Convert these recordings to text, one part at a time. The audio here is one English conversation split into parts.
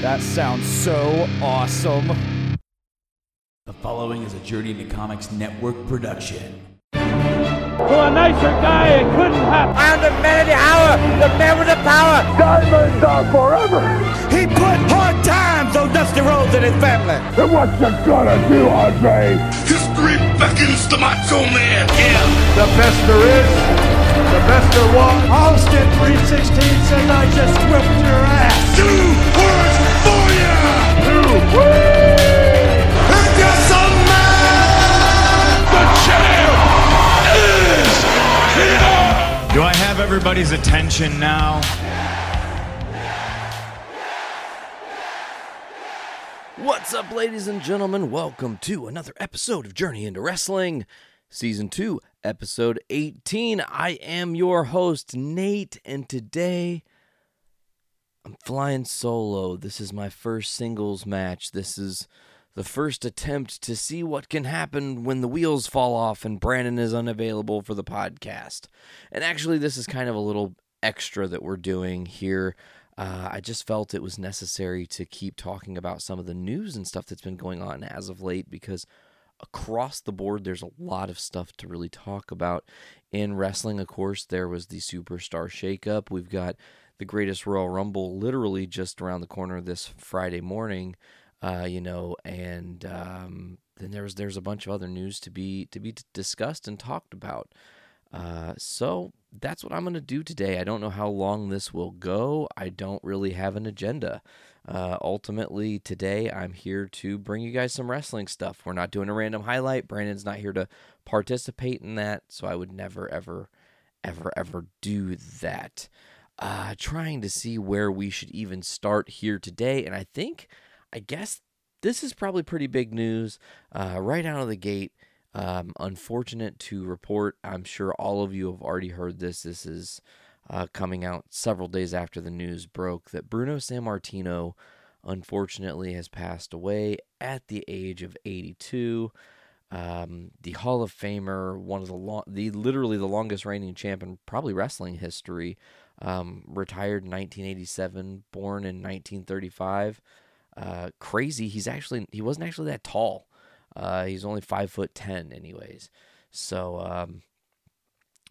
That sounds so awesome. The following is a Journey into Comics Network production. To a nicer guy, it couldn't happen. I am the man of the hour, the man with the power. Diamonds are forever. He put hard times on Dusty Rhodes and his family. And what you gonna do, Andre? History beckons the macho man. Yeah. The best there is, the best there was. Austin 316 says I just whipped your ass. Two Do I have everybody's attention now? What's up, ladies and gentlemen? Welcome to another episode of Journey into Wrestling, Season 2, Episode 18. I am your host, Nate, and today I'm flying solo. This is my first singles match. This is the first attempt to see what can happen when the wheels fall off and Brandon is unavailable for the podcast. And actually, this is kind of a little extra that we're doing here. Uh, I just felt it was necessary to keep talking about some of the news and stuff that's been going on as of late because across the board, there's a lot of stuff to really talk about. In wrestling, of course, there was the Superstar Shakeup. We've got the Greatest Royal Rumble literally just around the corner this Friday morning, uh, you know, and um, then there's there's a bunch of other news to be to be discussed and talked about. Uh, so that's what I'm going to do today. I don't know how long this will go. I don't really have an agenda. Uh, ultimately, today I'm here to bring you guys some wrestling stuff. We're not doing a random highlight. Brandon's not here to participate in that, so I would never, ever, ever, ever do that. Uh, trying to see where we should even start here today, and I think, I guess this is probably pretty big news uh, right out of the gate. Um, unfortunate to report, I'm sure all of you have already heard this. This is uh, coming out several days after the news broke that Bruno Sammartino unfortunately has passed away at the age of 82. Um, the Hall of Famer, one of the long, the literally the longest reigning champ in probably wrestling history, um, retired in 1987, born in 1935. Uh, crazy. He's actually he wasn't actually that tall. Uh, he's only five foot ten, anyways. So, um,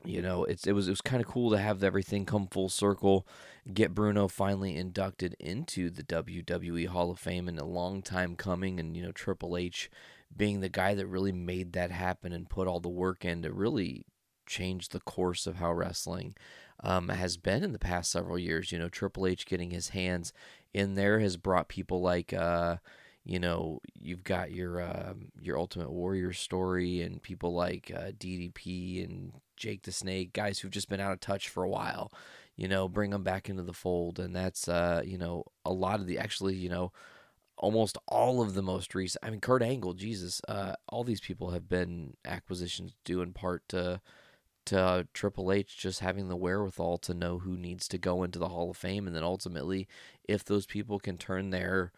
you know, it's it was it was kind of cool to have everything come full circle, get Bruno finally inducted into the WWE Hall of Fame, and a long time coming. And you know, Triple H being the guy that really made that happen and put all the work in to really change the course of how wrestling um, has been in the past several years. You know, Triple H getting his hands in there has brought people like. Uh, you know, you've got your um, your Ultimate Warrior story and people like uh, DDP and Jake the Snake, guys who've just been out of touch for a while. You know, bring them back into the fold, and that's uh, you know a lot of the actually you know almost all of the most recent. I mean, Kurt Angle, Jesus, uh, all these people have been acquisitions due in part to to uh, Triple H just having the wherewithal to know who needs to go into the Hall of Fame, and then ultimately, if those people can turn their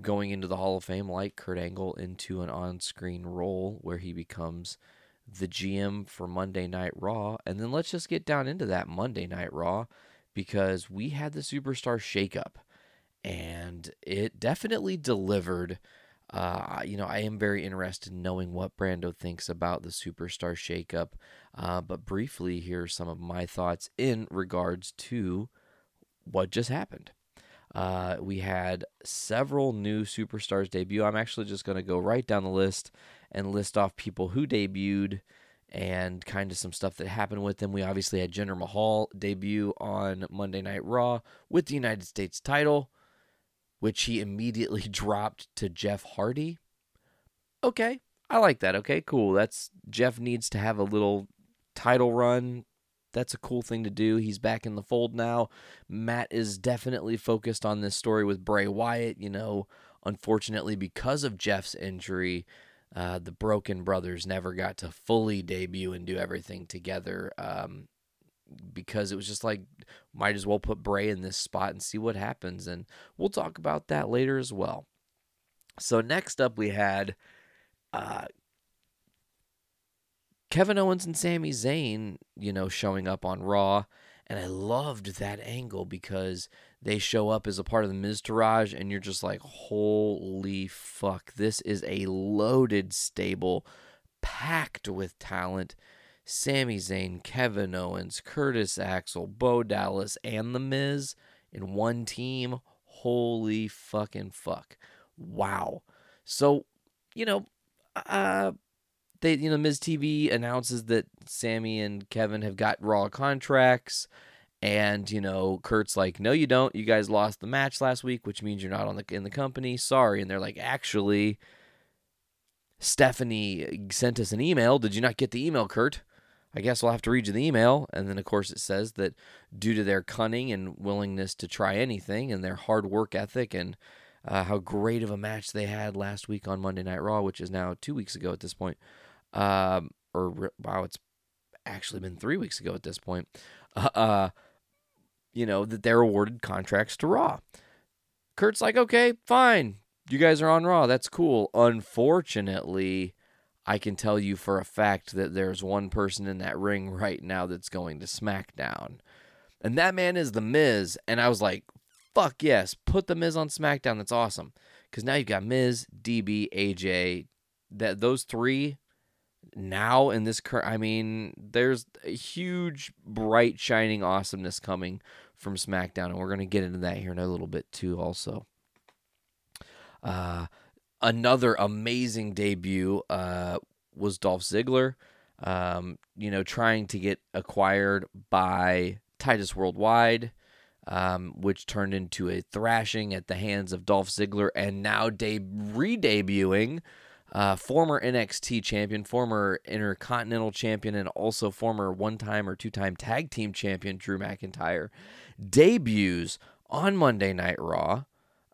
going into the Hall of Fame like Kurt Angle into an on-screen role where he becomes the GM for Monday Night Raw, and then let's just get down into that Monday Night Raw because we had the Superstar shakeup, and it definitely delivered. Uh, you know, I am very interested in knowing what Brando thinks about the Superstar shakeup. Uh, but briefly, here are some of my thoughts in regards to what just happened. Uh, we had several new superstars debut. I'm actually just going to go right down the list and list off people who debuted and kind of some stuff that happened with them. We obviously had Jinder Mahal debut on Monday Night Raw with the United States title, which he immediately dropped to Jeff Hardy. Okay, I like that. Okay, cool. That's Jeff needs to have a little title run. That's a cool thing to do. He's back in the fold now. Matt is definitely focused on this story with Bray Wyatt. You know, unfortunately, because of Jeff's injury, uh, the Broken Brothers never got to fully debut and do everything together. Um, because it was just like, might as well put Bray in this spot and see what happens. And we'll talk about that later as well. So, next up, we had uh, Kevin Owens and Sami Zayn, you know, showing up on Raw. And I loved that angle because they show up as a part of the Miztourage, and you're just like, holy fuck, this is a loaded stable, packed with talent. Sami Zayn, Kevin Owens, Curtis Axel, Bo Dallas, and The Miz in one team. Holy fucking fuck. Wow. So, you know, uh, they you know Miz TV announces that Sami and Kevin have got Raw contracts, and you know Kurt's like, no, you don't. You guys lost the match last week, which means you're not on the in the company. Sorry, and they're like, actually, Stephanie sent us an email. Did you not get the email, Kurt? I guess we'll have to read you the email. And then, of course, it says that due to their cunning and willingness to try anything and their hard work ethic and uh, how great of a match they had last week on Monday Night Raw, which is now two weeks ago at this point. Um, or, wow, it's actually been three weeks ago at this point. Uh, uh, you know, that they're awarded contracts to Raw. Kurt's like, okay, fine. You guys are on Raw. That's cool. Unfortunately, I can tell you for a fact that there's one person in that ring right now that's going to SmackDown. And that man is The Miz. And I was like, fuck yes, put The Miz on SmackDown. That's awesome. Because now you've got Miz, DB, AJ. That those three now in this current, I mean, there's a huge, bright, shining awesomeness coming from SmackDown, and we're going to get into that here in a little bit too. Also, uh, another amazing debut uh, was Dolph Ziggler. Um, you know, trying to get acquired by Titus Worldwide, um, which turned into a thrashing at the hands of Dolph Ziggler, and now de- re-debuting uh, former NXT champion, former Intercontinental champion, and also former one-time or two-time tag team champion Drew McIntyre debuts on Monday Night Raw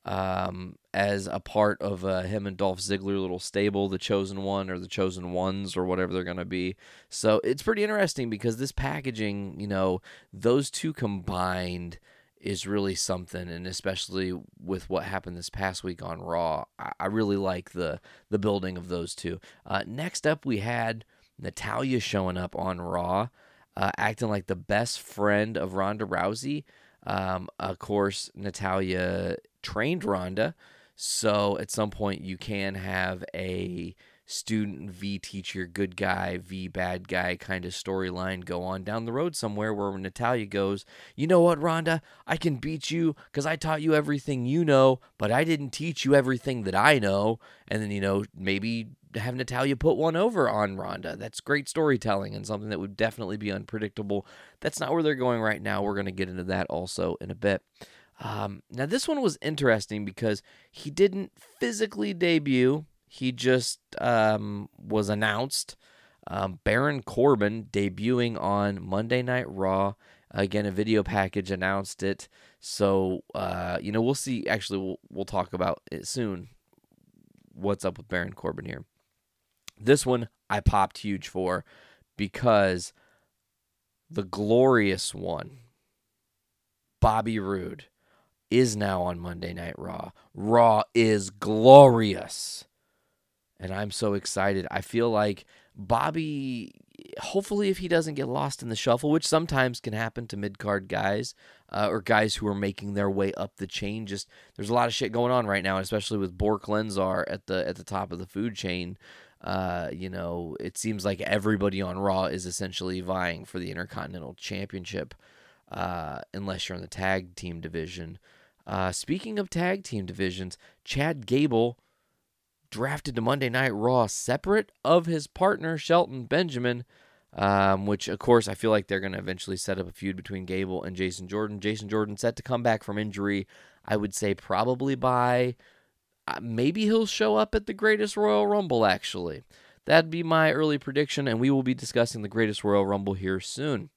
um, as a part of uh, him and Dolph Ziggler little stable, the Chosen One or the Chosen Ones or whatever they're going to be. So it's pretty interesting because this packaging, you know, those two combined is really something, and especially with what happened this past week on Raw, I, I really like the the building of those two. Uh, next up, we had Natalya showing up on Raw, uh, acting like the best friend of Ronda Rousey. Um, of course, Natalya trained Ronda, so at some point you can have a student v teacher, good guy v bad guy kind of storyline go on down the road somewhere where Natalya goes, you know what, Ronda, I can beat you because I taught you everything you know, but I didn't teach you everything that I know. And then, you know, maybe have Natalya put one over on Ronda. That's great storytelling and something that would definitely be unpredictable. That's not where they're going right now. We're going to get into that also in a bit. Um, now, this one was interesting because he didn't physically debut he just um, was announced. Um, Baron Corbin debuting on Monday Night Raw. Again, a video package announced it. So, uh, you know, we'll see. Actually, we'll, we'll talk about it soon. What's up with Baron Corbin here? This one I popped huge for because the glorious one, Bobby Roode, is now on Monday Night Raw. Raw is glorious and I'm so excited. I feel like Bobby, hopefully, if he doesn't get lost in the shuffle, which sometimes can happen to mid card guys uh, or guys who are making their way up the chain, just there's a lot of shit going on right now, especially with Brock Lesnar at the at the top of the food chain. Uh, you know, it seems like everybody on Raw is essentially vying for the Intercontinental Championship, uh, unless you're in the tag team division. Uh, speaking of tag team divisions, Chad Gable drafted to Monday Night Raw separate of his partner Shelton Benjamin, um, which of course I feel like they're going to eventually set up a feud between Gable and Jason Jordan. Jason Jordan set to come back from injury. I would say probably by uh, maybe he'll show up at the Greatest Royal Rumble. Actually, that'd be my early prediction, and we will be discussing the Greatest Royal Rumble here soon.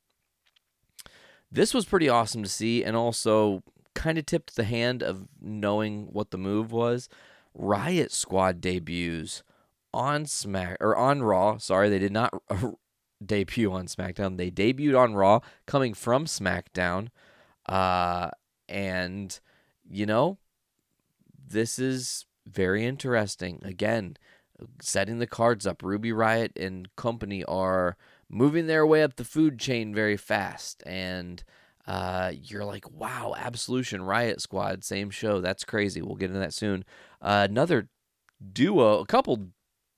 This was pretty awesome to see, and also kind of tipped the hand of knowing what the move was. Riot Squad debuts on Smack or on Raw. Sorry, they did not debut on SmackDown. They debuted on Raw, coming from SmackDown. Uh, and you know, this is very interesting. Again, setting the cards up. Ruby Riot and company are moving their way up the food chain very fast, and uh, you're like, wow, Absolution, Riot Squad, same show. That's crazy. We'll get into that soon. Uh, another duo, a couple,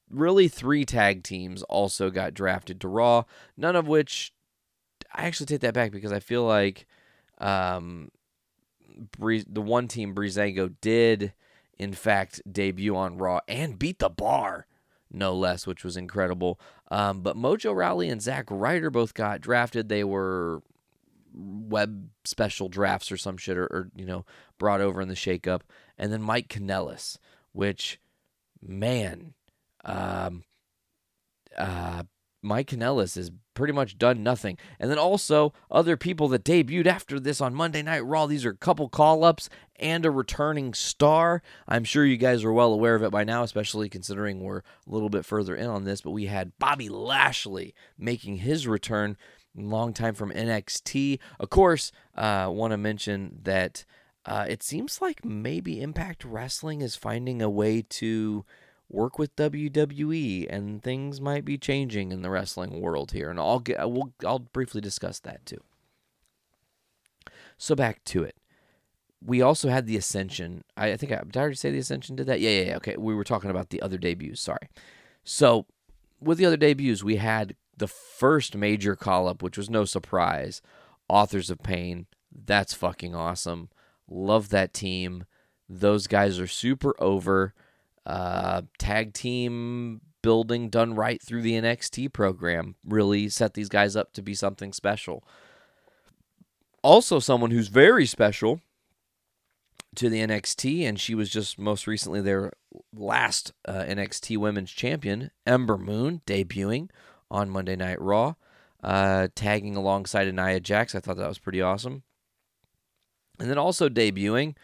really three tag teams also got drafted to Raw. None of which, I actually take that back because I feel like um, the one team Breezango did in fact debut on Raw and beat the bar, no less, which was incredible. Um, but Mojo Rawley and Zack Ryder both got drafted. They were web special drafts or some shit, or, or you know, brought over in the shakeup. And then Mike Kanellis, which, man, um, uh, Mike Kanellis has pretty much done nothing. And then also other people that debuted after this on Monday Night Raw. These are a couple call ups and a returning star. I'm sure you guys are well aware of it by now, especially considering we're a little bit further in on this. But we had Bobby Lashley making his return, long time from NXT. Of course, uh, want to mention that uh, it seems like maybe Impact Wrestling is finding a way to work with WWE, and things might be changing in the wrestling world here. And I'll get, we'll, I'll briefly discuss that too. So back to it. We also had the Ascension. I, I think I did I already say the Ascension did that. Yeah, yeah, yeah. Okay, we were talking about the other debuts. Sorry. So with the other debuts, we had the first major call up, which was no surprise. Authors of Pain. That's fucking awesome. Love that team. Those guys are super over uh, tag team building done right through the NXT program really set these guys up to be something special. Also, someone who's very special to the NXT, and she was just most recently their last uh, NXT Women's Champion, Ember Moon, debuting on Monday Night Raw, uh, tagging alongside Nia Jax. I thought that was pretty awesome. And then also debuting,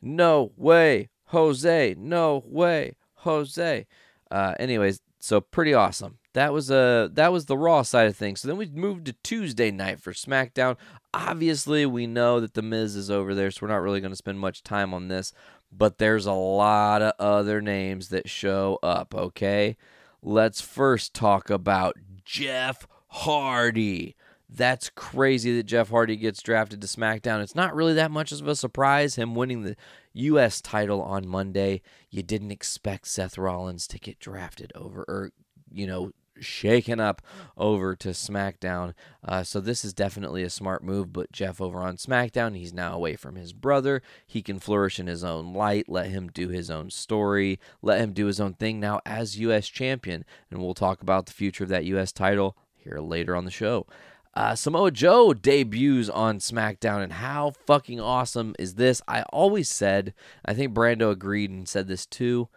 No Way Jose, no way, Jose. Uh, anyways, so pretty awesome. That was uh, that was the Raw side of things. So then we moved to Tuesday night for SmackDown. Obviously, we know that the Miz is over there, so we're not really going to spend much time on this. But there's a lot of other names that show up. Okay, let's first talk about Jeff Hardy. That's crazy that Jeff Hardy gets drafted to SmackDown. It's not really that much of a surprise him winning the U.S. title on Monday. You didn't expect Seth Rollins to get drafted over, or, you know, shaken up over to SmackDown. Uh, so this is definitely a smart move. But Jeff over on SmackDown, he's now away from his brother. He can flourish in his own light. Let him do his own story. Let him do his own thing now as U.S. champion. And we'll talk about the future of that U.S. title here later on the show. Uh, Samoa Joe debuts on SmackDown, and how fucking awesome is this? I always said, I think Brando agreed and said this too,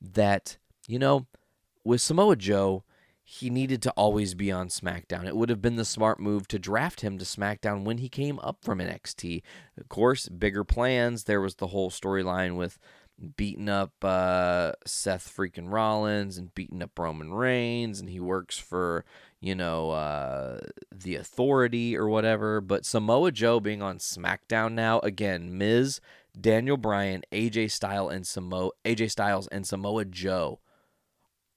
that, you know, with Samoa Joe, he needed to always be on SmackDown. It would have been the smart move to draft him to SmackDown when he came up from NXT. Of course, bigger plans. There was the whole storyline with beating up uh, Seth freaking Rollins and beating up Roman Reigns, and he works for you know, uh, the authority or whatever. But Samoa Joe being on SmackDown now, again, Miz, Daniel Bryan, AJ Styles, and Samoa AJ Styles and Samoa Joe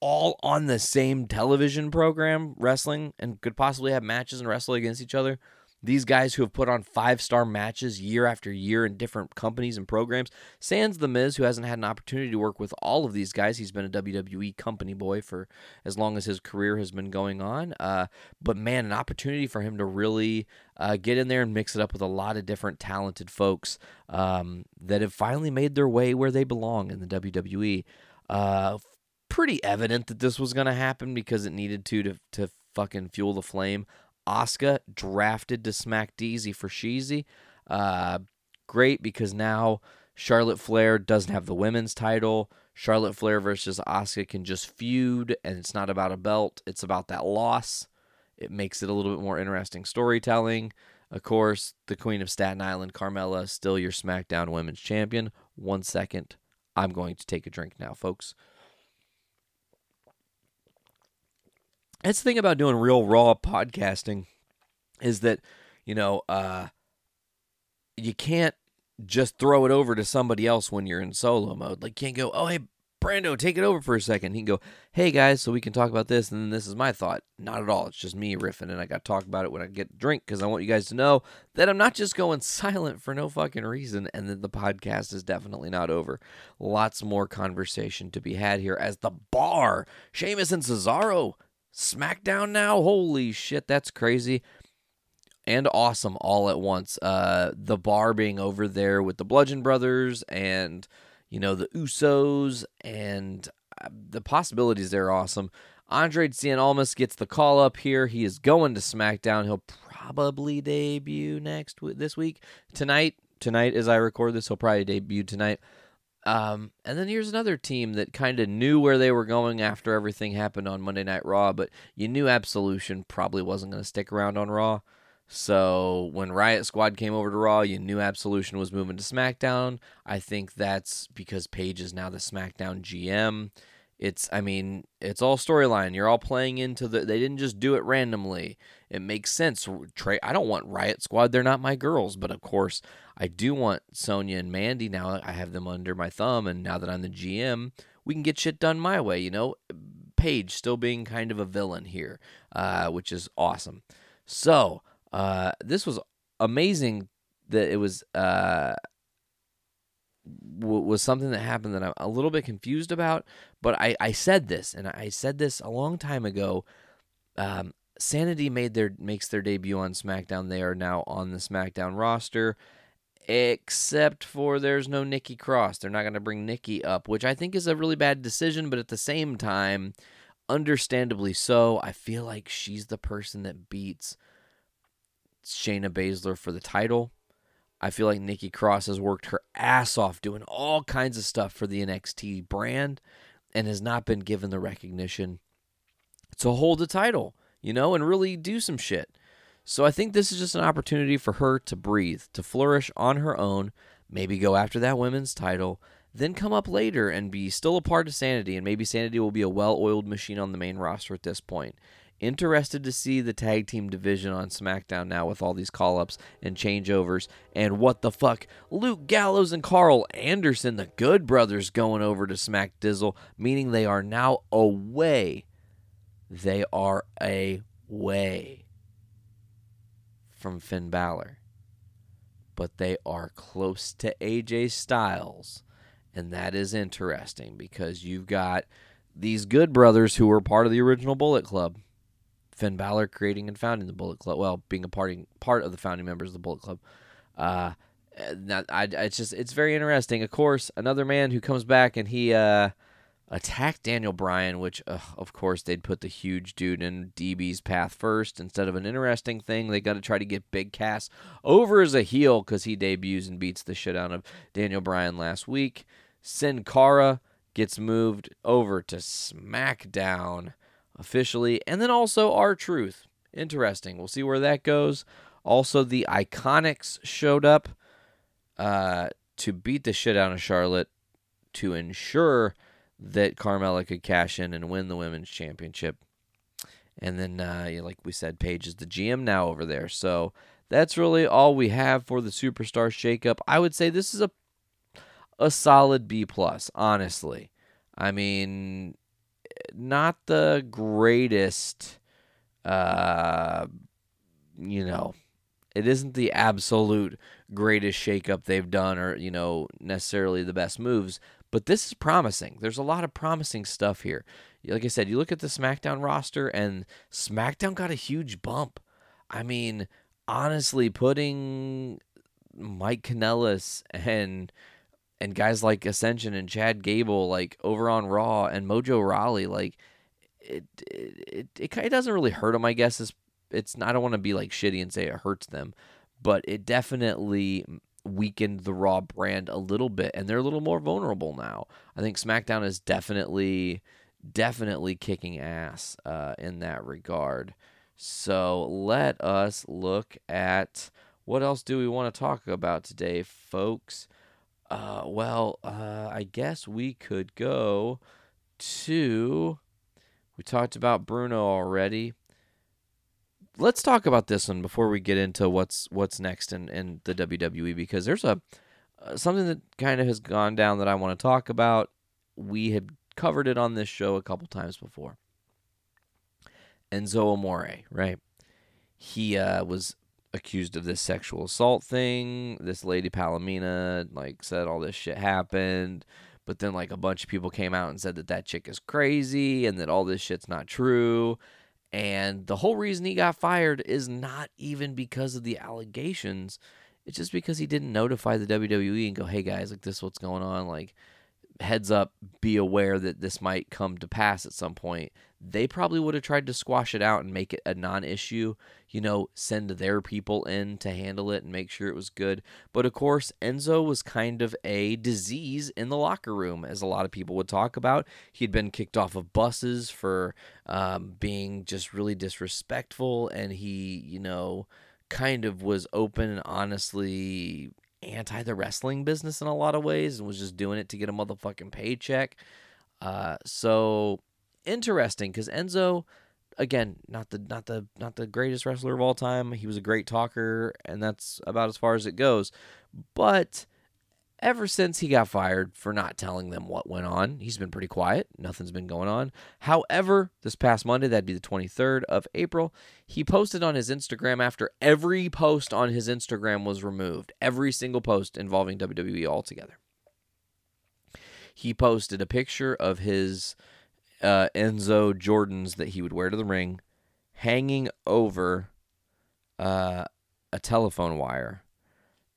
all on the same television program wrestling and could possibly have matches and wrestle against each other. These guys who have put on five star matches year after year in different companies and programs. Sans The Miz, who hasn't had an opportunity to work with all of these guys. He's been a WWE company boy for as long as his career has been going on. Uh, but man, an opportunity for him to really uh, get in there and mix it up with a lot of different talented folks um, that have finally made their way where they belong in the WWE. Uh, pretty evident that this was going to happen because it needed to to to fucking fuel the flame. Asuka drafted to smack Deezy for Sheezy. Uh, great because now Charlotte Flair doesn't have the women's title. Charlotte Flair versus Asuka can just feud, and it's not about a belt, it's about that loss. It makes it a little bit more interesting storytelling. Of course, the Queen of Staten Island, Carmella, still your SmackDown Women's Champion. One second, I'm going to take a drink now, folks. That's the thing about doing real raw podcasting is that, you know, uh, you can't just throw it over to somebody else when you're in solo mode. Like, you can't go, oh, hey, Brando, take it over for a second. He can go, hey guys, so we can talk about this, and then this is my thought. Not at all. It's just me riffing, and I got to talk about it when I get a drink because I want you guys to know that I'm not just going silent for no fucking reason, and that the podcast is definitely not over. Lots more conversation to be had here as the bar, Sheamus and Cesaro, SmackDown now. Holy shit, that's crazy and awesome all at once. Uh, the bar being over there with the Bludgeon Brothers and you know, the Usos, and uh, the possibilities there are awesome. Andre Cien Almas gets the call up here. He is going to SmackDown. He'll probably debut next this week tonight. Tonight, as I record this, he'll probably debut tonight. Um, and then here's another team that kind of knew where they were going after everything happened on Monday Night Raw, but you knew Absolution probably wasn't going to stick around on Raw. So when Riot Squad came over to Raw, you knew Absolution was moving to SmackDown. I think that's because Paige is now the SmackDown GM. It's, I mean, it's all storyline. You're all playing into the. They didn't just do it randomly. It makes sense. Trey, I don't want Riot Squad. They're not my girls, but of course, I do want Sonya and Mandy. Now I have them under my thumb, and now that I'm the GM, we can get shit done my way. You know, Paige still being kind of a villain here, uh, which is awesome. So uh, this was amazing that it was uh, w- was something that happened that I'm a little bit confused about. But I, I said this, and I said this a long time ago. Um, Sanity made their makes their debut on SmackDown. They are now on the SmackDown roster, except for there's no Nikki Cross. They're not going to bring Nikki up, which I think is a really bad decision. But at the same time, understandably so. I feel like she's the person that beats Shayna Baszler for the title. I feel like Nikki Cross has worked her ass off doing all kinds of stuff for the NXT brand and has not been given the recognition to hold the title, you know, and really do some shit. So I think this is just an opportunity for her to breathe, to flourish on her own, maybe go after that women's title, then come up later and be still a part of Sanity, and maybe Sanity will be a well oiled machine on the main roster at this point. Interested to see the tag team division on SmackDown now with all these call ups and changeovers. And what the fuck? Luke Gallows and Karl Anderson, the Good Brothers, going over to Smack Dizzle, meaning they are now away. They are away from Finn Balor. But they are close to AJ Styles. And that is interesting because you've got these Good Brothers who were part of the original Bullet Club Finn Balor creating and founding the Bullet Club. Well, being a parting part of the founding members of the Bullet Club. Uh, that I, it's just it's very interesting. Of course, another man who comes back and he uh, attacked Daniel Bryan, which uh, of course they'd put the huge dude in DB's path first instead of an interesting thing. They got to try to get Big Cass over as a heel because he debuts and beats the shit out of Daniel Bryan last week. Sin Cara gets moved over to SmackDown officially, and then also R-Truth. Interesting. We'll see where that goes. Also, the Iconics showed up uh, to beat the shit out of Charlotte to ensure that Carmella could cash in and win the women's championship. And then, uh, like we said, Paige is the GM now over there. So that's really all we have for the Superstar Shakeup. I would say this is a a solid B plus, honestly. I mean, not the greatest uh you know it isn't the absolute greatest shakeup they've done or you know necessarily the best moves but this is promising. There's a lot of promising stuff here. Like i said you look at the smackdown roster and smackdown got a huge bump. I mean honestly putting mike kanellis and and guys like Ascension and Chad Gable like over on Raw and Mojo Rawley like it it it, it doesn't really hurt them I guess. It's it's I don't want to be like shitty and say it hurts them but it definitely weakened the Raw brand a little bit and they're a little more vulnerable now. I think SmackDown is definitely definitely kicking ass uh, in that regard. So let us look at what else do we want to talk about today, folks. Uh, well, uh, I guess we could go to. We talked about Bruno already. Let's talk about this one before we get into what's what's next in, in the WWE because there's a uh, something that kind of has gone down that I want to talk about. We had covered it on this show a couple times before. Enzo Amore, right? He uh, was accused of this sexual assault thing. This lady Philomena like said all this shit happened, but then like a bunch of people came out and said that that chick is crazy and that all this shit's not true. And the whole reason he got fired is not even because of the allegations. It's just because he didn't notify the WWE and go, "Hey guys, like this is what's going on." Like heads up, be aware that this might come to pass at some point. They probably would have tried to squash it out and make it a non issue, you know, send their people in to handle it and make sure it was good. But of course, Enzo was kind of a disease in the locker room, as a lot of people would talk about. He'd been kicked off of buses for um, being just really disrespectful, and he, you know, kind of was open and honestly anti the wrestling business in a lot of ways and was just doing it to get a motherfucking paycheck. Uh, so interesting because Enzo, again, not the not the not the greatest wrestler of all time. He was a great talker, and that's about as far as it goes. But ever since he got fired for not telling them what went on, he's been pretty quiet. Nothing's been going on. However, this past Monday, that'd be the 23rd of April, he posted on his Instagram after every post on his Instagram was removed, every single post involving WWE altogether. He posted a picture of his uh, Enzo Jordans that he would wear to the ring hanging over uh, a telephone wire,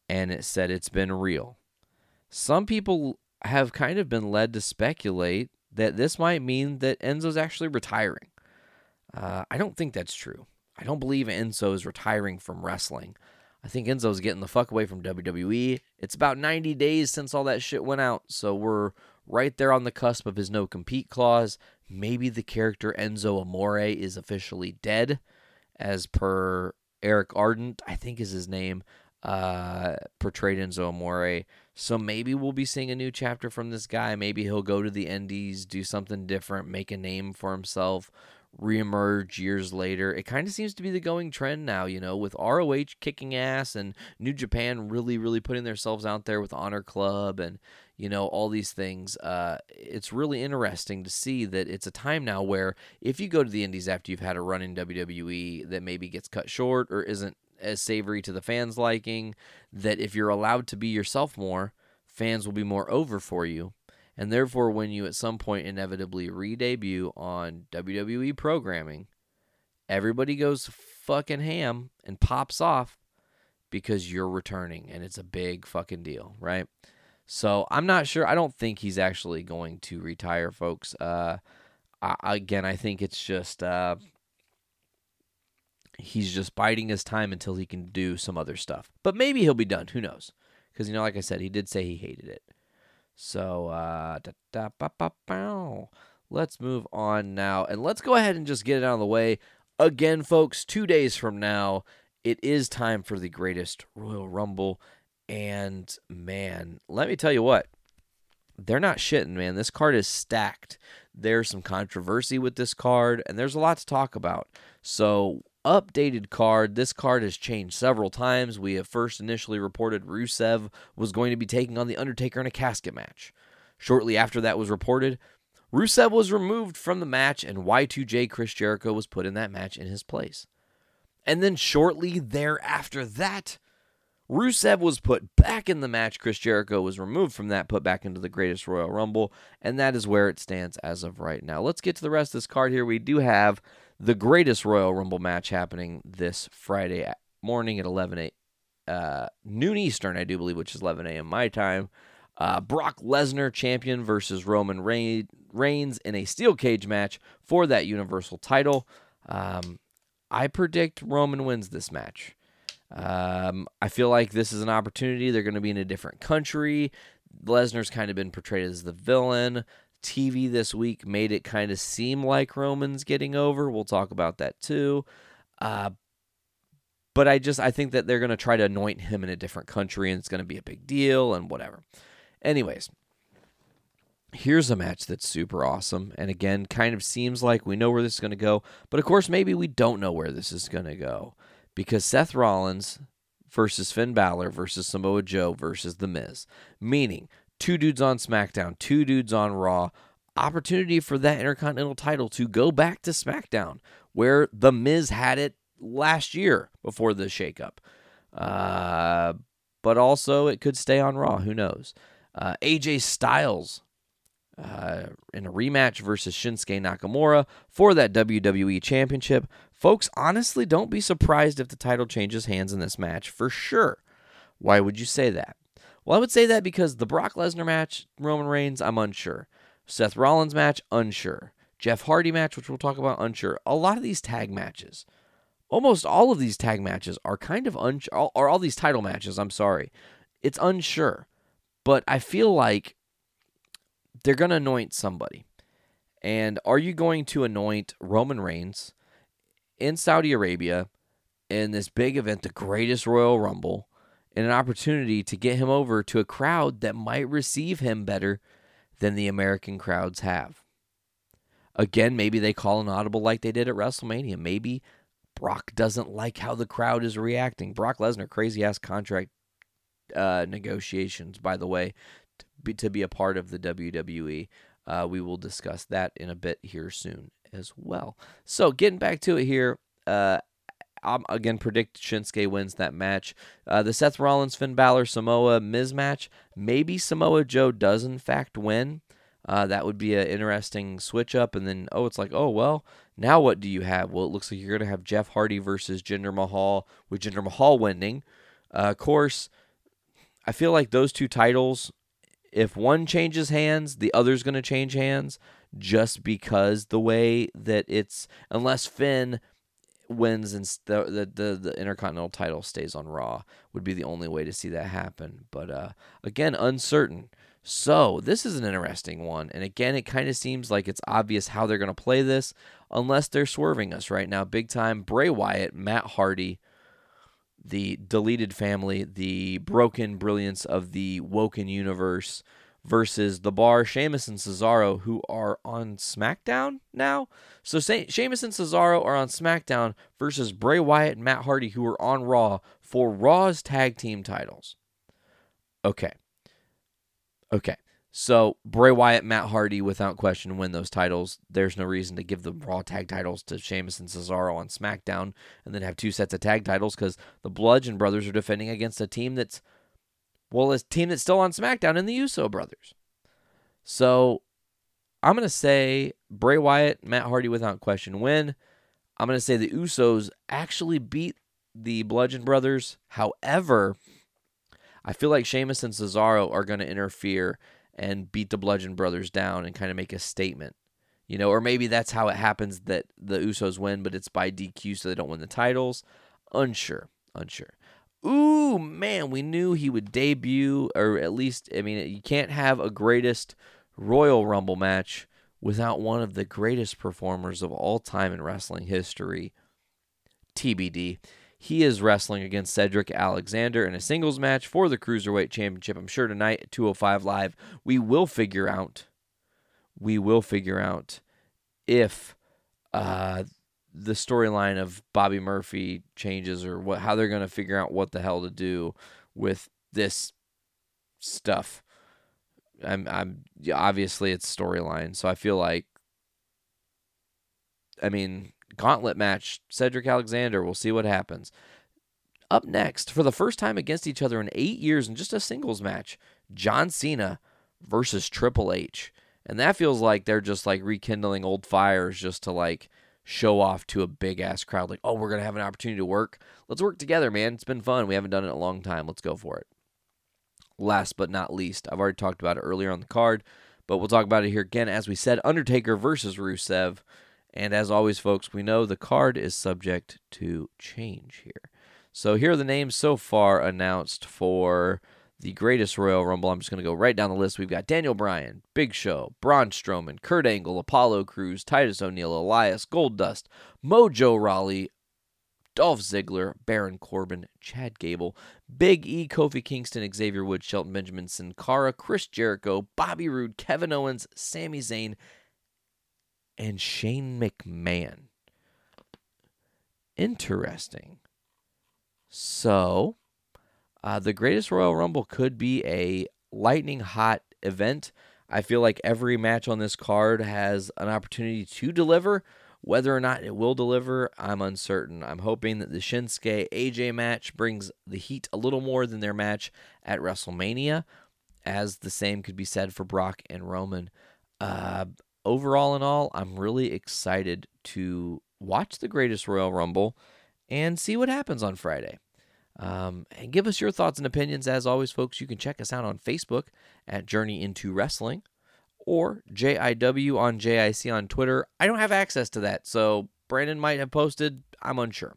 and it said, It's been real some people have kind of been led to speculate that this might mean that Enzo's actually retiring. Uh, I don't think that's true. I don't believe Enzo is retiring from wrestling. I think Enzo's getting the fuck away from WWE. It's about 90 days since all that shit went out, so we're right there on the cusp of his no compete clause. Maybe the character Enzo Amore is officially dead, as per Eric Ardent, I think is his name, uh, portrayed Enzo Amore. So maybe we'll be seeing a new chapter from this guy. Maybe he'll go to the Indies, do something different, make a name for himself, reemerge years later. It kind of seems to be the going trend now, you know, with ROH kicking ass and New Japan really, really putting themselves out there with Honor Club and, you know, all these things. Uh, it's really interesting to see that it's a time now where if you go to the Indies after you've had a run in WWE that maybe gets cut short or isn't as savory to the fans' liking, that if you're allowed to be yourself more, fans will be more over for you. And therefore, when you at some point inevitably re debut on WWE programming, everybody goes fucking ham and pops off because you're returning and it's a big fucking deal, right? So I'm not sure. I don't think he's actually going to retire, folks. Uh, I, again, I think it's just uh, he's just biding his time until he can do some other stuff. But maybe he'll be done. Who knows? Because, you know, like I said, he did say he hated it. So, uh, let's move on now. And let's go ahead and just get it out of the way. Again, folks, two days from now, it is time for the greatest Royal Rumble. And, man, let me tell you what. They're not shitting, man. This card is stacked. There's some controversy with this card, and there's a lot to talk about. So, updated card. This card has changed several times. We have first initially reported Rusev was going to be taking on The Undertaker in a casket match. Shortly after that was reported, Rusev was removed from the match and Y2J Chris Jericho was put in that match in his place. And then shortly thereafter that, Rusev was put back in the match. Chris Jericho was removed from that, put back into the greatest Royal Rumble, and that is where it stands as of right now. Let's get to the rest of this card here. We do have the greatest Royal Rumble match happening this Friday morning at 11 a, uh, noon Eastern, I do believe, which is 11 a.m. my time. Uh, Brock Lesnar champion versus Roman Reigns in a steel cage match for that Universal title. Um, I predict Roman wins this match. Um, I feel like this is an opportunity. They're going to be in a different country. Lesnar's kind of been portrayed as the villain. TV this week made it kind of seem like Roman's getting over. We'll talk about that too. Uh, but I just I think that they're going to try to anoint him in a different country and it's going to be a big deal and whatever. Anyways, here's a match that's super awesome. And again, kind of seems like we know where this is going to go. But of course, maybe we don't know where this is going to go because Seth Rollins versus Finn Balor versus Samoa Joe versus The Miz. Meaning, two dudes on SmackDown, two dudes on Raw. Opportunity for that Intercontinental title to go back to SmackDown, where The Miz had it last year before the shakeup. Uh, but also, it could stay on Raw. Who knows? Uh, AJ Styles uh, in a rematch versus Shinsuke Nakamura for that WWE Championship. Folks, honestly, don't be surprised if the title changes hands in this match for sure. Why would you say that? Well, I would say that because the Brock Lesnar match, Roman Reigns, I'm unsure. Seth Rollins match, unsure. Jeff Hardy match, which we'll talk about, unsure. A lot of these tag matches, almost all of these tag matches are kind of unsure, or all these title matches, I'm sorry. It's unsure. But I feel like they're going to anoint somebody. And are you going to anoint Roman Reigns in Saudi Arabia in this big event, the greatest Royal Rumble, in an opportunity to get him over to a crowd that might receive him better than the American crowds have? Again, maybe they call an audible like they did at WrestleMania. Maybe Brock doesn't like how the crowd is reacting. Brock Lesnar, crazy ass contract uh, negotiations, by the way, to be, to be a part of the WWE. Uh, we will discuss that in a bit here soon as well. So, getting back to it here, uh, I'm again predict Shinsuke wins that match. Uh, the Seth Rollins, Finn Balor, Samoa Miz match. Maybe Samoa Joe does in fact win. Uh, that would be an interesting switch up. And then, oh, it's like, oh, well, now what do you have? Well, it looks like you're going to have Jeff Hardy versus Jinder Mahal, with Jinder Mahal winning. Uh, of course, I feel like those two titles, if one changes hands, the other's going to change hands just because the way that it's, unless Finn wins and the, the, the the intercontinental title stays on raw would be the only way to see that happen. But uh again uncertain. So this is an interesting one. And again it kind of seems like it's obvious how they're going to play this unless they're swerving us right now. Big time bray wyatt matt hardy the deleted family the broken brilliance of the woken universe versus the bar Sheamus and Cesaro, who are on SmackDown now. So Say- Sheamus and Cesaro are on SmackDown versus Bray Wyatt and Matt Hardy, who are on Raw for Raw's tag team titles. Okay. Okay. So Bray Wyatt, Matt Hardy, without question, win those titles. There's no reason to give the Raw tag titles to Sheamus and Cesaro on SmackDown, and then have two sets of tag titles because the Bludgeon Brothers are defending against a team that's well, a team that's still on SmackDown in the Uso brothers. So I'm going to say Bray Wyatt, Matt Hardy without question win. I'm going to say the Usos actually beat the Bludgeon Brothers. However, I feel like Sheamus and Cesaro are going to interfere and beat the Bludgeon Brothers down and kind of make a statement. You know, or maybe that's how it happens that the Usos win, but it's by DQ so they don't win the titles. Unsure. Unsure ooh, man, we knew he would debut, or at least, I mean, you can't have a greatest Royal Rumble match without one of the greatest performers of all time in wrestling history, TBD. He is wrestling against Cedric Alexander in a singles match for the Cruiserweight Championship. I'm sure tonight at 205 Live, we will figure out, we will figure out if uh, the storyline of Buddy Murphy changes or what how they're going to figure out what the hell to do with this stuff. I'm I'm obviously it's storyline, so I feel like I mean, gauntlet match, Cedric Alexander, we'll see what happens. Up next, for the first time against each other in 8 years in just a singles match, John Cena versus Triple H. And that feels like they're just like rekindling old fires just to like show off to a big ass crowd like, oh, we're going to have an opportunity to work. Let's work together, man. It's been fun. We haven't done it in a long time. Let's go for it. Last but not least, I've already talked about it earlier on the card, but we'll talk about it here again. As we said, Undertaker versus Rusev. And as always, folks, we know the card is subject to change here. So here are the names so far announced for the greatest Royal Rumble. I'm just going to go right down the list. We've got Daniel Bryan, Big Show, Braun Strowman, Kurt Angle, Apollo Crews, Titus O'Neil, Elias, Goldust, Mojo Rawley, Dolph Ziggler, Baron Corbin, Chad Gable, Big E, Kofi Kingston, Xavier Woods, Shelton Benjamin, Sin Cara, Chris Jericho, Bobby Roode, Kevin Owens, Sami Zayn, and Shane McMahon. Interesting. So, uh, the Greatest Royal Rumble could be a lightning hot event. I feel like every match on this card has an opportunity to deliver. Whether or not it will deliver, I'm uncertain. I'm hoping that the Shinsuke AJ match brings the heat a little more than their match at WrestleMania, as the same could be said for Brock and Roman. Uh, overall, in all, I'm really excited to watch the Greatest Royal Rumble and see what happens on Friday. Um, and give us your thoughts and opinions. As always, folks, you can check us out on Facebook at Journey Into Wrestling or JIW on JIC on Twitter. I don't have access to that, so Brandon might have posted. I'm unsure.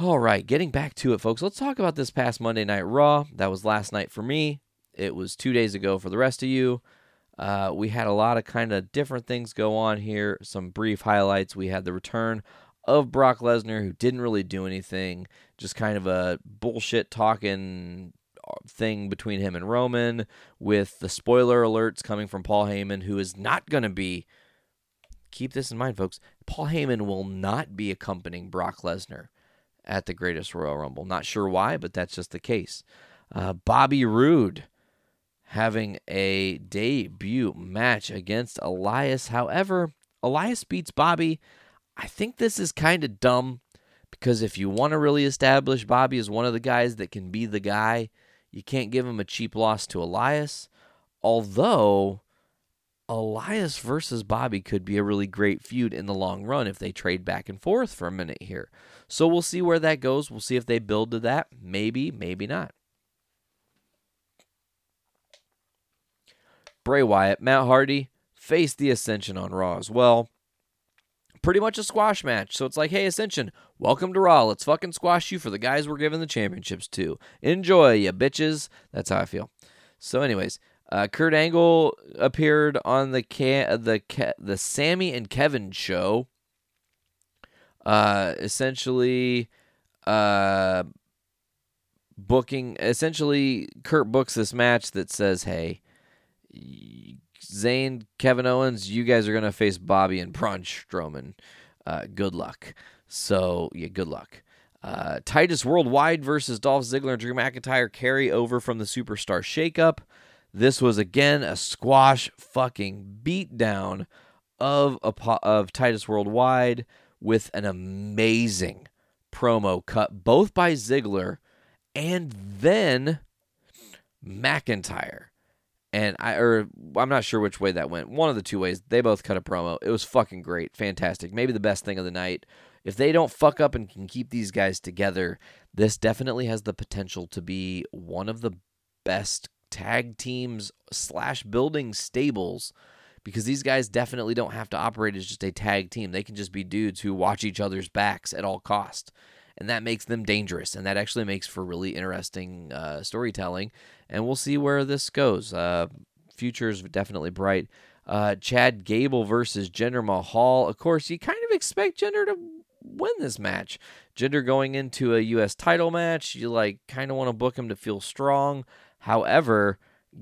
All right, getting back to it, folks. Let's talk about this past Monday Night Raw. That was last night for me. It was two days ago for the rest of you. Uh, we had a lot of kind of different things go on here. Some brief highlights. We had the return of Brock Lesnar, who didn't really do anything, just kind of a bullshit talking thing between him and Roman, with the spoiler alerts coming from Paul Heyman, who is not going to be. Keep this in mind, folks. Paul Heyman will not be accompanying Brock Lesnar at the Greatest Royal Rumble. Not sure why, but that's just the case. Uh, Bobby Roode having a debut match against Elias. However, Elias beats Bobby. I think this is kind of dumb because if you want to really establish Bobby as one of the guys that can be the guy, you can't give him a cheap loss to Elias. Although Elias versus Bobby could be a really great feud in the long run if they trade back and forth for a minute here. So we'll see where that goes. We'll see if they build to that. Maybe, maybe not. Bray Wyatt, Matt Hardy faced the Ascension on Raw as well. Pretty much a squash match. So it's like, hey, Ascension, welcome to Raw. Let's fucking squash you for the guys we're giving the championships to. Enjoy, you bitches. That's how I feel. So, anyways, uh, Kurt Angle appeared on the the the Sami and Kevin show. Uh, essentially, uh, booking. Essentially, Kurt books this match that says, "Hey, Zayn, Kevin Owens, you guys are gonna face Bobby and Braun Strowman. Uh, good luck." So yeah, good luck. Uh, Titus Worldwide versus Dolph Ziggler and Drew McIntyre carry over from the Superstar Shakeup. This was again a squash fucking beatdown of of Titus Worldwide with an amazing promo cut both by Ziggler and then McIntyre. And I or I'm not sure which way that went. One of the two ways. They both cut a promo. It was fucking great. Fantastic. Maybe the best thing of the night. If they don't fuck up and can keep these guys together, this definitely has the potential to be one of the best tag teams slash building stables because these guys definitely don't have to operate as just a tag team. They can just be dudes who watch each other's backs at all cost. And that makes them dangerous. And that actually makes for really interesting uh, storytelling. And we'll see where this goes. Uh, future is definitely bright. Uh, Chad Gable versus Jinder Mahal. Of course, you kind of expect Jinder to win this match. Jinder going into a U.S. title match, you like kind of want to book him to feel strong. However,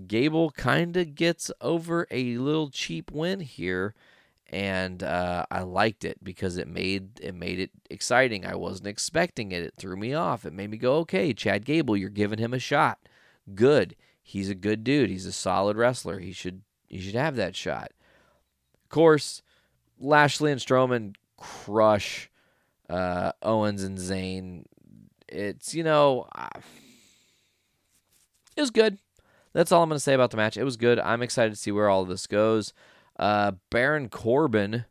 Gable kind of gets over a little cheap win here, and uh, I liked it because it made it made it exciting. I wasn't expecting it. It threw me off. It made me go, okay, Chad Gable, you're giving him a shot. Good. He's a good dude. He's a solid wrestler. He should he should have that shot. Of course, Lashley and Strowman crush uh, Owens and Zayn. It's you know, it was good. That's all I'm going to say about the match. It was good. I'm excited to see where all of this goes. Uh, Baron Corbin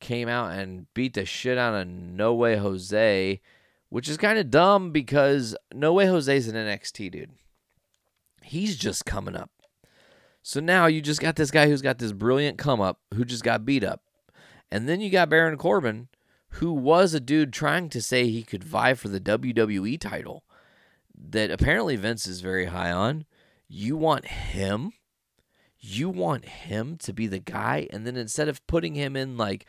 came out and beat the shit out of No Way Jose, which is kind of dumb because No Way Jose is an NXT dude. He's just coming up. So now you just got this guy who's got this brilliant come up who just got beat up. And then you got Baron Corbin, who was a dude trying to say he could vie for the WWE title that apparently Vince is very high on. You want him? You want him to be the guy? And then instead of putting him in like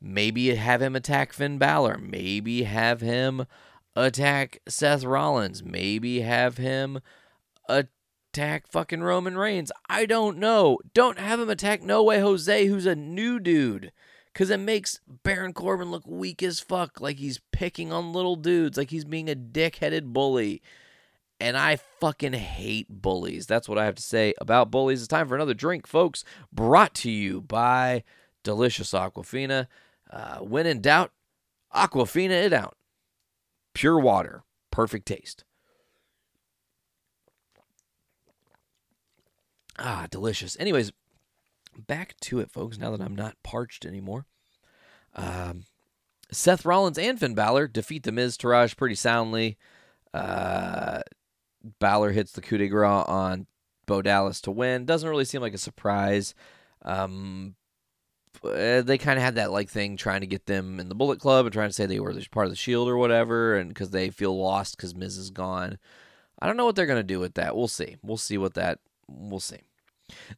Maybe have him attack Finn Balor. Maybe have him attack Seth Rollins. Maybe have him attack fucking Roman Reigns. I don't know. Don't have him attack No Way Jose, who's a new dude. Because it makes Baron Corbin look weak as fuck. Like he's picking on little dudes. Like he's being a dick headed bully. And I fucking hate bullies. That's what I have to say about bullies. It's time for another drink, folks. Brought to you by Delicious Aquafina. Uh, when in doubt, Aquafina it out. Pure water, perfect taste. Ah, delicious. Anyways, back to it, folks. Now that I'm not parched anymore. Um, Seth Rollins and Finn Balor defeat the Miztourage pretty soundly. Uh, Balor hits the coup de grace on Bo Dallas to win. Doesn't really seem like a surprise. Um, uh, they kind of had that like thing trying to get them in the Bullet Club and trying to say they were part of the Shield or whatever, and because they feel lost because Miz is gone. I don't know what they're gonna do with that. We'll see. We'll see what that. We'll see.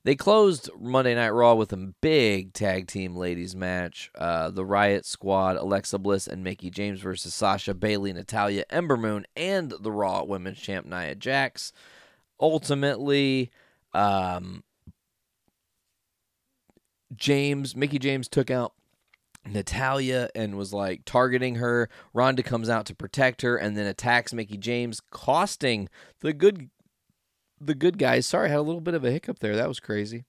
They closed Monday Night Raw with a big tag team ladies match. Uh, the Riot Squad, Alexa Bliss and Mickie James versus Sasha, Bayley, Natalya, Ember Moon, and the Raw Women's Champ Nia Jax. Ultimately, um, James, Mickie James took out Natalya and was like targeting her. Ronda comes out to protect her and then attacks Mickie James, costing the good the good guys. Sorry, I had a little bit of a hiccup there. That was crazy.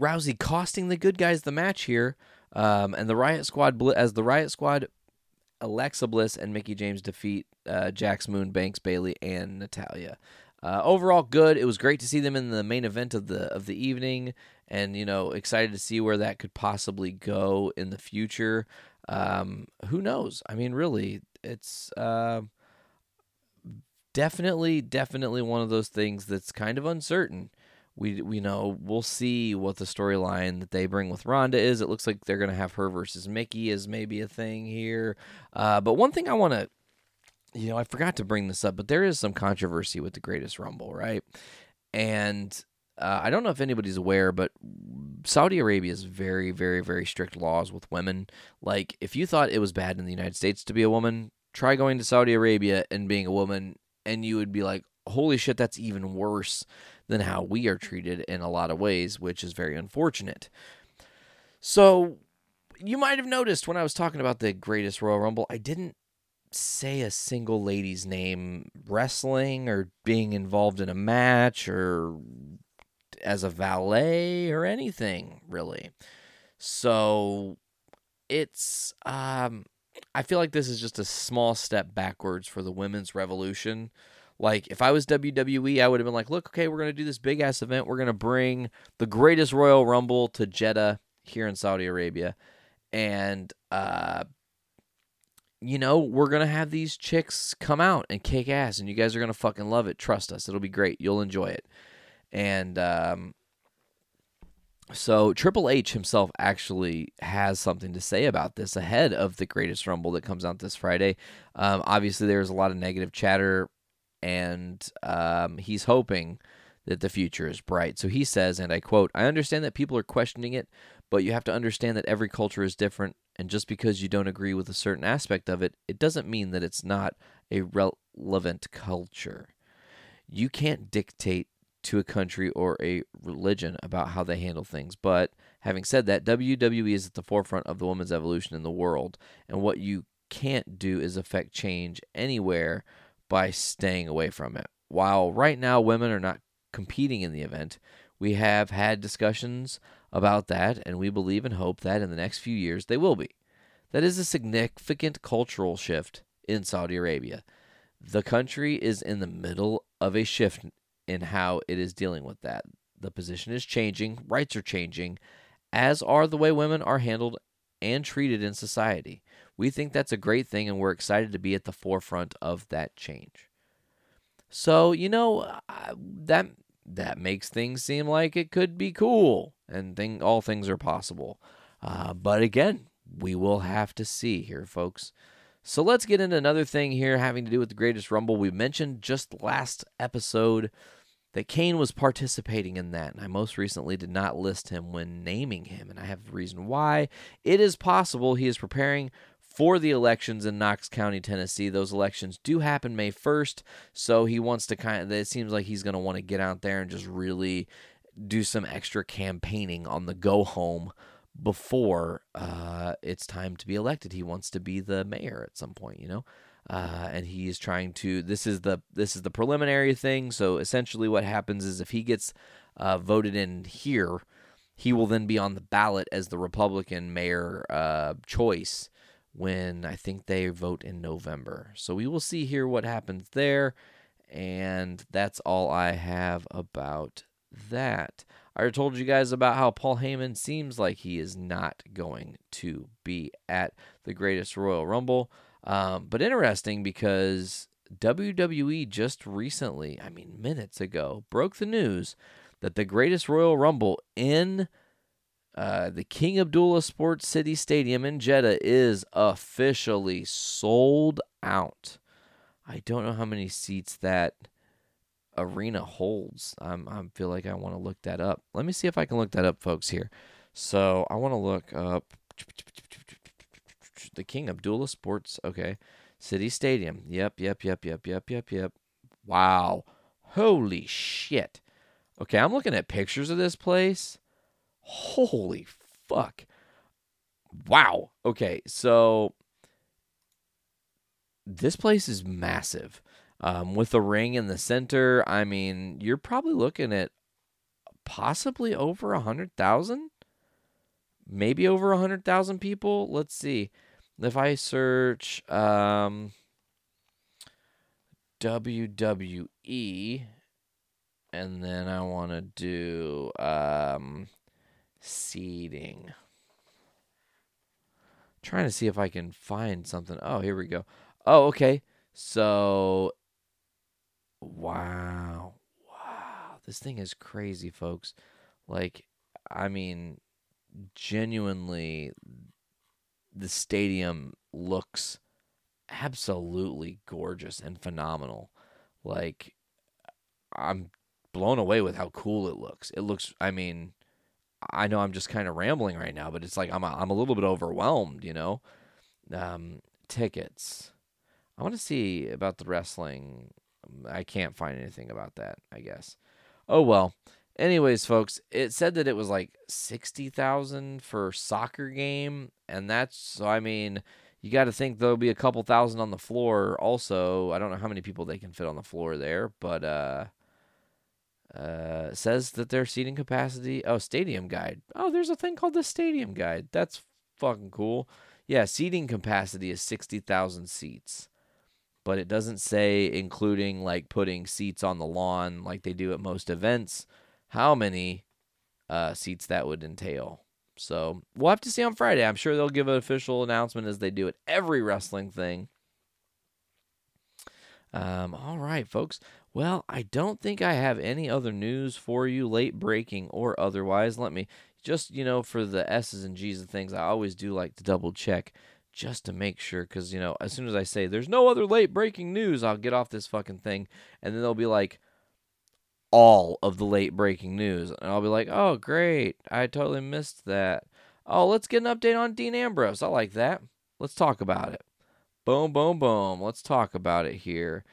Rousey costing the good guys the match here, um, and the Riot Squad as the Riot Squad, Alexa Bliss and Mickie James defeat uh, Jax Moon, Banks Bayley, and Natalya. Uh, overall, good. It was great to see them in the main event of the of the evening, and you know, excited to see where that could possibly go in the future. Um, who knows? I mean, really, it's uh, definitely, definitely one of those things that's kind of uncertain. We we know we'll see what the storyline that they bring with Ronda is. It looks like they're gonna have her versus Mickie as maybe a thing here. Uh, but one thing I want to you know, I forgot to bring this up, but there is some controversy with the Greatest Rumble, right? And uh, I don't know if anybody's aware, but Saudi Arabia has very, very, very strict laws with women. Like, if you thought it was bad in the United States to be a woman, try going to Saudi Arabia and being a woman, and you would be like, holy shit, that's even worse than how we are treated in a lot of ways, which is very unfortunate. So, you might have noticed when I was talking about the Greatest Royal Rumble, I didn't say a single lady's name wrestling or being involved in a match or as a valet or anything really. So it's um I feel like this is just a small step backwards for the women's revolution. Like if I was WWE, I would have been like, "Look, okay, we're going to do this big ass event. We're going to bring the greatest Royal Rumble to Jeddah here in Saudi Arabia." And uh you know, we're going to have these chicks come out and kick ass, and you guys are going to fucking love it. Trust us. It'll be great. You'll enjoy it. And um, so Triple H himself actually has something to say about this ahead of the Greatest Rumble that comes out this Friday. Um, obviously, there's a lot of negative chatter, and um, he's hoping that the future is bright. So he says, and I quote, I understand that people are questioning it, but you have to understand that every culture is different and just because you don't agree with a certain aspect of it, it doesn't mean that it's not a relevant culture. You can't dictate to a country or a religion about how they handle things. But having said that, WWE is at the forefront of the women's evolution in the world. And what you can't do is affect change anywhere by staying away from it. While right now women are not competing in the event, we have had discussions about that, and we believe and hope that in the next few years they will be. That is a significant cultural shift in Saudi Arabia. The country is in the middle of a shift in how it is dealing with that. The position is changing, rights are changing, as are the way women are handled and treated in society. We think that's a great thing, and we're excited to be at the forefront of that change. So, you know, that that makes things seem like it could be cool and thing all things are possible. Uh, but again, we will have to see here, folks. So let's get into another thing here having to do with the greatest rumble. We mentioned just last episode that Kane was participating in that, and I most recently did not list him when naming him, and I have a reason why. It is possible he is preparing for the elections in Knox County, Tennessee. Those elections do happen May 1st, so he wants to kind of, it seems like he's going to want to get out there and just really do some extra campaigning on the go home before uh, it's time to be elected. He wants to be the mayor at some point, you know. Uh, and he is trying to. This is the this is the preliminary thing. So essentially, what happens is if he gets uh, voted in here, he will then be on the ballot as the Republican mayor uh, choice when I think they vote in November. So we will see here what happens there. And that's all I have about that. I told you guys about how Paul Heyman seems like he is not going to be at the greatest Royal Rumble. Um, but interesting because WWE just recently, I mean, minutes ago, broke the news that the greatest Royal Rumble in uh, the King Abdullah Sports City Stadium in Jeddah is officially sold out. I don't know how many seats that arena holds. I'm, I feel like I want to look that up. Let me see if I can look that up, folks. Here, so I want to look up the King Abdullah Sports. Okay, City Stadium. Yep, yep, yep, yep, yep, yep, yep. Wow, holy shit. Okay, I'm looking at pictures of this place. Holy fuck. Wow. Okay, so this place is massive. Um, with the ring in the center, I mean, you're probably looking at possibly over a hundred thousand, maybe over a hundred thousand people. Let's see. If I search um, WWE, and then I want to do um, seating. Trying to see if I can find something. Oh, here we go. Oh, okay. So, wow. Wow. This thing is crazy, folks. Like, I mean, genuinely, the stadium looks absolutely gorgeous and phenomenal. Like, I'm blown away with how cool it looks. It looks, I mean, I know I'm just kind of rambling right now, but it's like I'm a, I'm a little bit overwhelmed, you know. Um, tickets. I want to see about the wrestling. I can't find anything about that. I guess. Oh well. Anyways, folks, it said that it was like sixty thousand for soccer game, and that's so. I mean, you got to think there'll be a couple thousand on the floor. Also, I don't know how many people they can fit on the floor there, but uh, uh, says that their seating capacity. Oh, stadium guide. Oh, there's a thing called the stadium guide. That's fucking cool. Yeah, seating capacity is sixty thousand seats, but it doesn't say including like putting seats on the lawn like they do at most events. How many uh, seats that would entail? So we'll have to see on Friday. I'm sure they'll give an official announcement as they do at every wrestling thing. Um, all right, folks. Well, I don't think I have any other news for you, late breaking or otherwise. Let me just, you know, for the S's and G's and things, I always do like to double check just to make sure. Because, you know, as soon as I say there's no other late breaking news, I'll get off this fucking thing. And then they'll be like, all of the late breaking news. And I'll be like, oh, great. I totally missed that. Oh, let's get an update on Dean Ambrose. I like that. Let's talk about it. Boom, boom, boom. Let's talk about it here.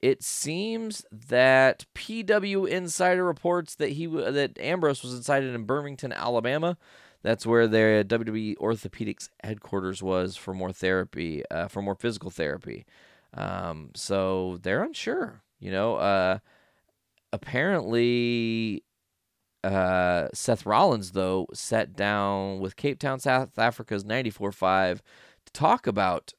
It seems that PW Insider reports that he that Ambrose was incited in Birmingham, Alabama. That's where their WWE Orthopedics headquarters was for more therapy, uh, for more physical therapy. Um, so they're unsure. You know, uh, apparently uh, Seth Rollins, though, sat down with Cape Town, South Africa's 94.5 to talk about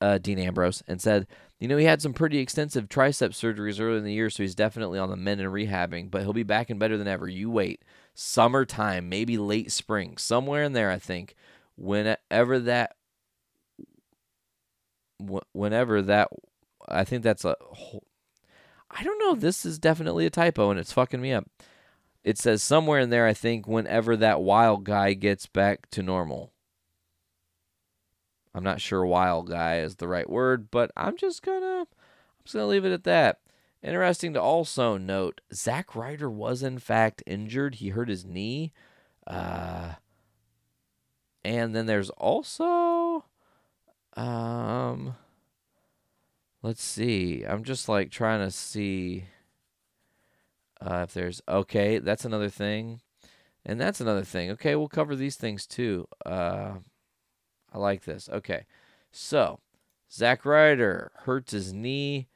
uh, Dean Ambrose and said, you know, he had some pretty extensive tricep surgeries earlier in the year, so he's definitely on the mend and rehabbing, but he'll be back and better than ever. You wait. Summertime, maybe late spring, somewhere in there, I think. Whenever that, whenever that, I think that's a whole, I don't know. This is definitely a typo and it's fucking me up. It says somewhere in there, I think, whenever that wild guy gets back to normal. I'm not sure wild guy is the right word, but I'm just gonna I'm just gonna leave it at that. Interesting to also note, Zack Ryder was in fact injured. He hurt his knee. Uh, and then there's also, um, let's see. I'm just like trying to see uh, if there's okay. That's another thing, and that's another thing. Okay, we'll cover these things too. Uh, I like this. Okay, so Zack Ryder hurts his knee.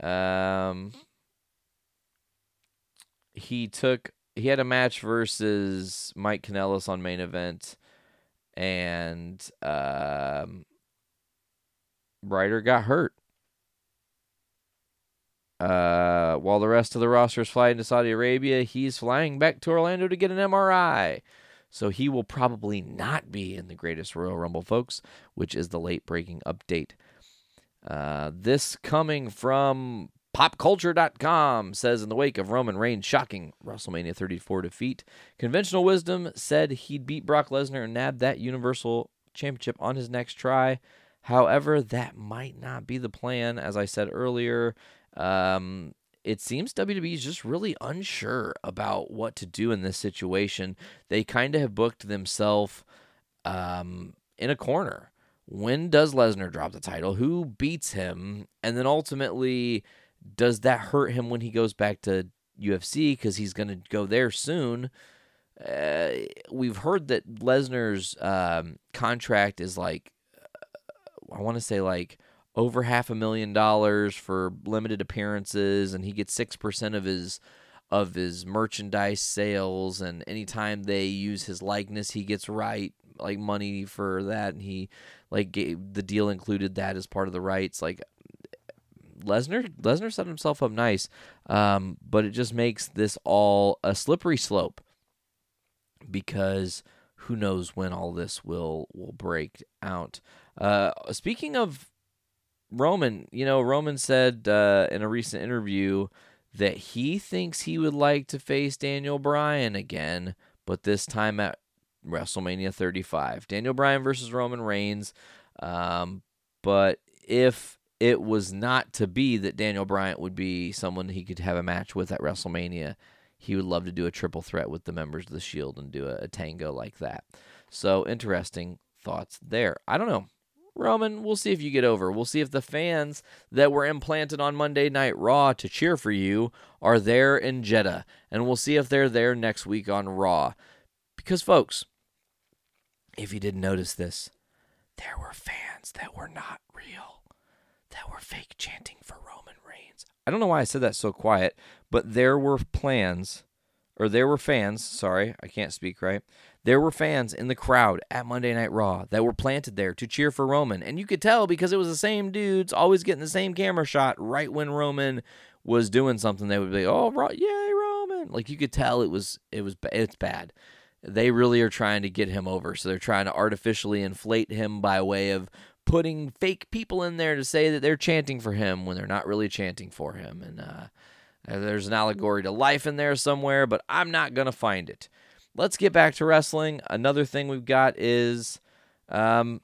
Um, he took he had a match versus Mike Kanellis on main event, and um, Ryder got hurt. Uh, while the rest of the roster is flying to Saudi Arabia, he's flying back to Orlando to get an MRI. So he will probably not be in the greatest Royal Rumble, folks, which is the late breaking update. Uh, this coming from popculture.com says in the wake of Roman Reigns' shocking WrestleMania 34 defeat, conventional wisdom said he'd beat Brock Lesnar and nab that Universal Championship on his next try. However, that might not be the plan. As I said earlier, um, it seems WWE is just really unsure about what to do in this situation. They kind of have booked themselves um, in a corner. When does Lesnar drop the title? Who beats him? And then ultimately, does that hurt him when he goes back to UFC because he's going to go there soon? Uh, we've heard that Lesnar's um, contract is like, uh, I want to say like over half a million dollars for limited appearances, and he gets six percent of his of his merchandise sales. And anytime they use his likeness, he gets right like money for that. And he like gave, the deal included that as part of the rights. Like Lesnar Lesnar set himself up nice, um, but it just makes this all a slippery slope because who knows when all this will will break out. Uh, speaking of Roman, you know, Roman said uh, in a recent interview that he thinks he would like to face Daniel Bryan again, but this time at WrestleMania 35. Daniel Bryan versus Roman Reigns. Um, but if it was not to be that Daniel Bryan would be someone he could have a match with at WrestleMania, he would love to do a triple threat with the members of the Shield and do a, a tango like that. So interesting thoughts there. I don't know. Roman, we'll see if you get over. We'll see if the fans that were implanted on Monday Night Raw to cheer for you are there in Jeddah. And we'll see if they're there next week on Raw. Because, folks, if you didn't notice this, there were fans that were not real, that were fake chanting for Roman Reigns. I don't know why I said that so quiet, but there were plans, or there were fans, sorry, I can't speak right. There were fans in the crowd at Monday Night Raw that were planted there to cheer for Roman. And you could tell because it was the same dudes always getting the same camera shot right when Roman was doing something. They would be, oh, yay, Roman. Like you could tell it was, it was, it's bad they really are trying to get him over. So they're trying to artificially inflate him by way of putting fake people in there to say that they're chanting for him when they're not really chanting for him. And uh, there's an allegory to life in there somewhere, but I'm not going to find it. Let's get back to wrestling. Another thing we've got is, um,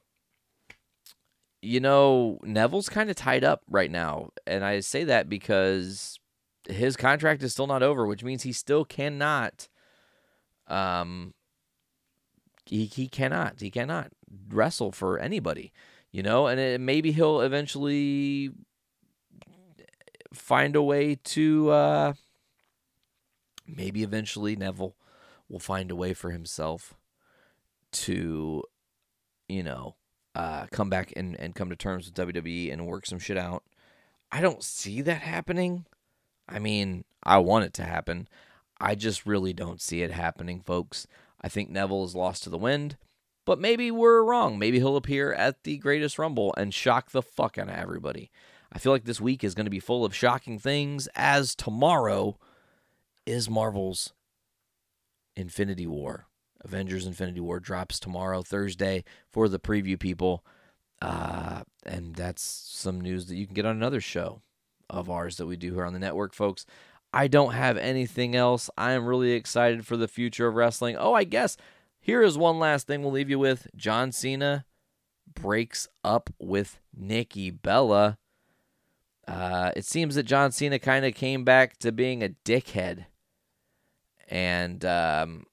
you know, Neville's kind of tied up right now. And I say that because his contract is still not over, which means he still cannot um, he he cannot he cannot wrestle for anybody, you know, and it, maybe he'll eventually find a way to uh, maybe eventually Neville will find a way for himself to you know uh, come back and, and come to terms with WWE and work some shit out. I don't see that happening. I mean, I want it to happen. I just really don't see it happening, folks. I think Neville is lost to the wind, but maybe we're wrong. Maybe he'll appear at the greatest Rumble and shock the fuck out of everybody. I feel like this week is going to be full of shocking things, as tomorrow is Marvel's Infinity War. Avengers Infinity War drops tomorrow, Thursday, for the preview people. Uh, and that's some news that you can get on another show of ours that we do here on the network, folks. I don't have anything else. I am really excited for the future of wrestling. Oh, I guess here is one last thing we'll leave you with. John Cena breaks up with Nikki Bella. Uh, it seems that John Cena kind of came back to being a dickhead. And um,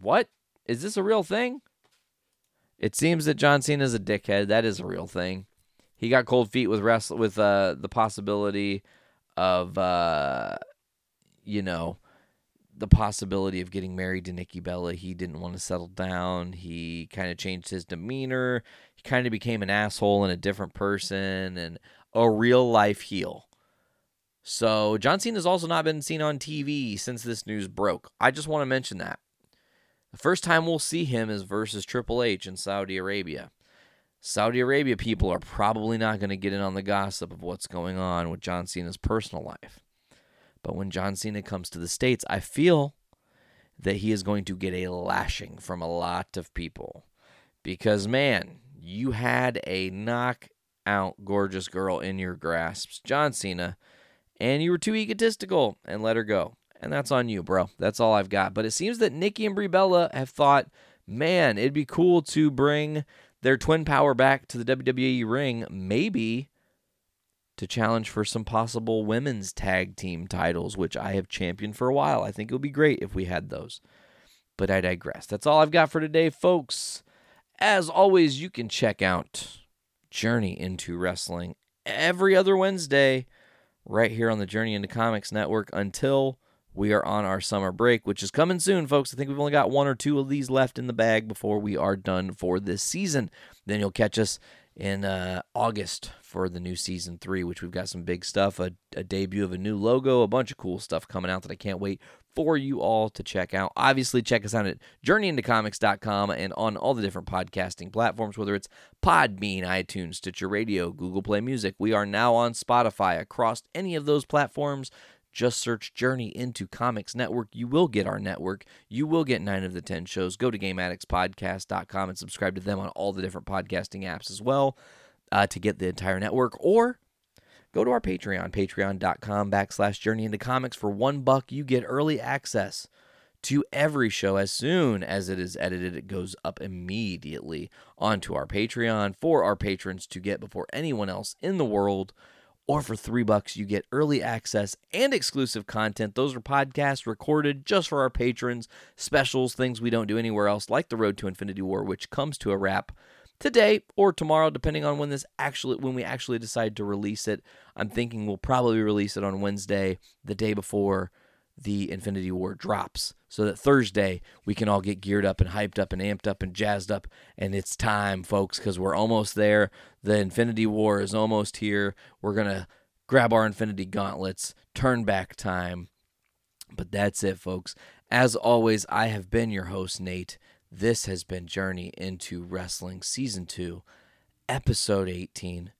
what? Is this a real thing? It seems that John Cena is a dickhead. That is a real thing. He got cold feet with wrestle with uh, the possibility of uh, you know the possibility of getting married to Nikki Bella. He didn't want to settle down. He kind of changed his demeanor. He kind of became an asshole and a different person and a real life heel. So John Cena has also not been seen on TV since this news broke. I just want to mention that. The first time we'll see him is versus Triple H in Saudi Arabia. Saudi Arabia people are probably not going to get in on the gossip of what's going on with John Cena's personal life. But when John Cena comes to the States, I feel that he is going to get a lashing from a lot of people. Because, man, you had a knockout gorgeous girl in your grasps. John Cena, and you were too egotistical and let her go. And that's on you, bro. That's all I've got. But it seems that Nikki and Brie Bella have thought, man, it'd be cool to bring their twin power back to the WWE ring, maybe to challenge for some possible women's tag team titles, which I have championed for a while. I think it would be great if we had those. But I digress. That's all I've got for today, folks. As always, you can check out Journey into Wrestling every other Wednesday right here on the Journey into Comics Network until we are on our summer break, which is coming soon, folks. I think we've only got one or two of these left in the bag before we are done for this season. Then you'll catch us in uh, August for the new season three, which we've got some big stuff, a, a, debut of a new logo, a bunch of cool stuff coming out that I can't wait for you all to check out. Obviously, check us out at journeyintocomics.com and on all the different podcasting platforms, whether it's Podbean, iTunes, Stitcher Radio, Google Play Music. We are now on Spotify across any of those platforms. Just search Journey into Comics Network. You will get our network. You will get nine of the 10 shows. Go to GameAddictsPodcast.com and subscribe to them on all the different podcasting apps as well uh, to get the entire network. Or go to our Patreon, patreon.com backslash Journey into Comics. For one buck, you get early access to every show as soon as it is edited. It goes up immediately onto our Patreon for our patrons to get before anyone else in the world or for three bucks, you get early access and exclusive content. Those are podcasts recorded just for our patrons, specials, things we don't do anywhere else, like the Road to Infinity War, which comes to a wrap today or tomorrow, depending on when this actually when we actually decide to release it. I'm thinking we'll probably release it on Wednesday, the day before the Infinity War drops so that Thursday we can all get geared up and hyped up and amped up and jazzed up. And it's time, folks, because we're almost there. The Infinity War is almost here. We're going to grab our Infinity Gauntlets, turn back time. But that's it, folks. As always, I have been your host, Nate. This has been Journey into Wrestling Season 2, Episode 18,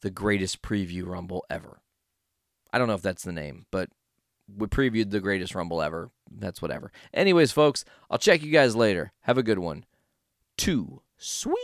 the greatest preview rumble ever. I don't know if that's the name, but we previewed the greatest Rumble ever. That's whatever. Anyways, folks, I'll check you guys later. Have a good one. Two. sweet.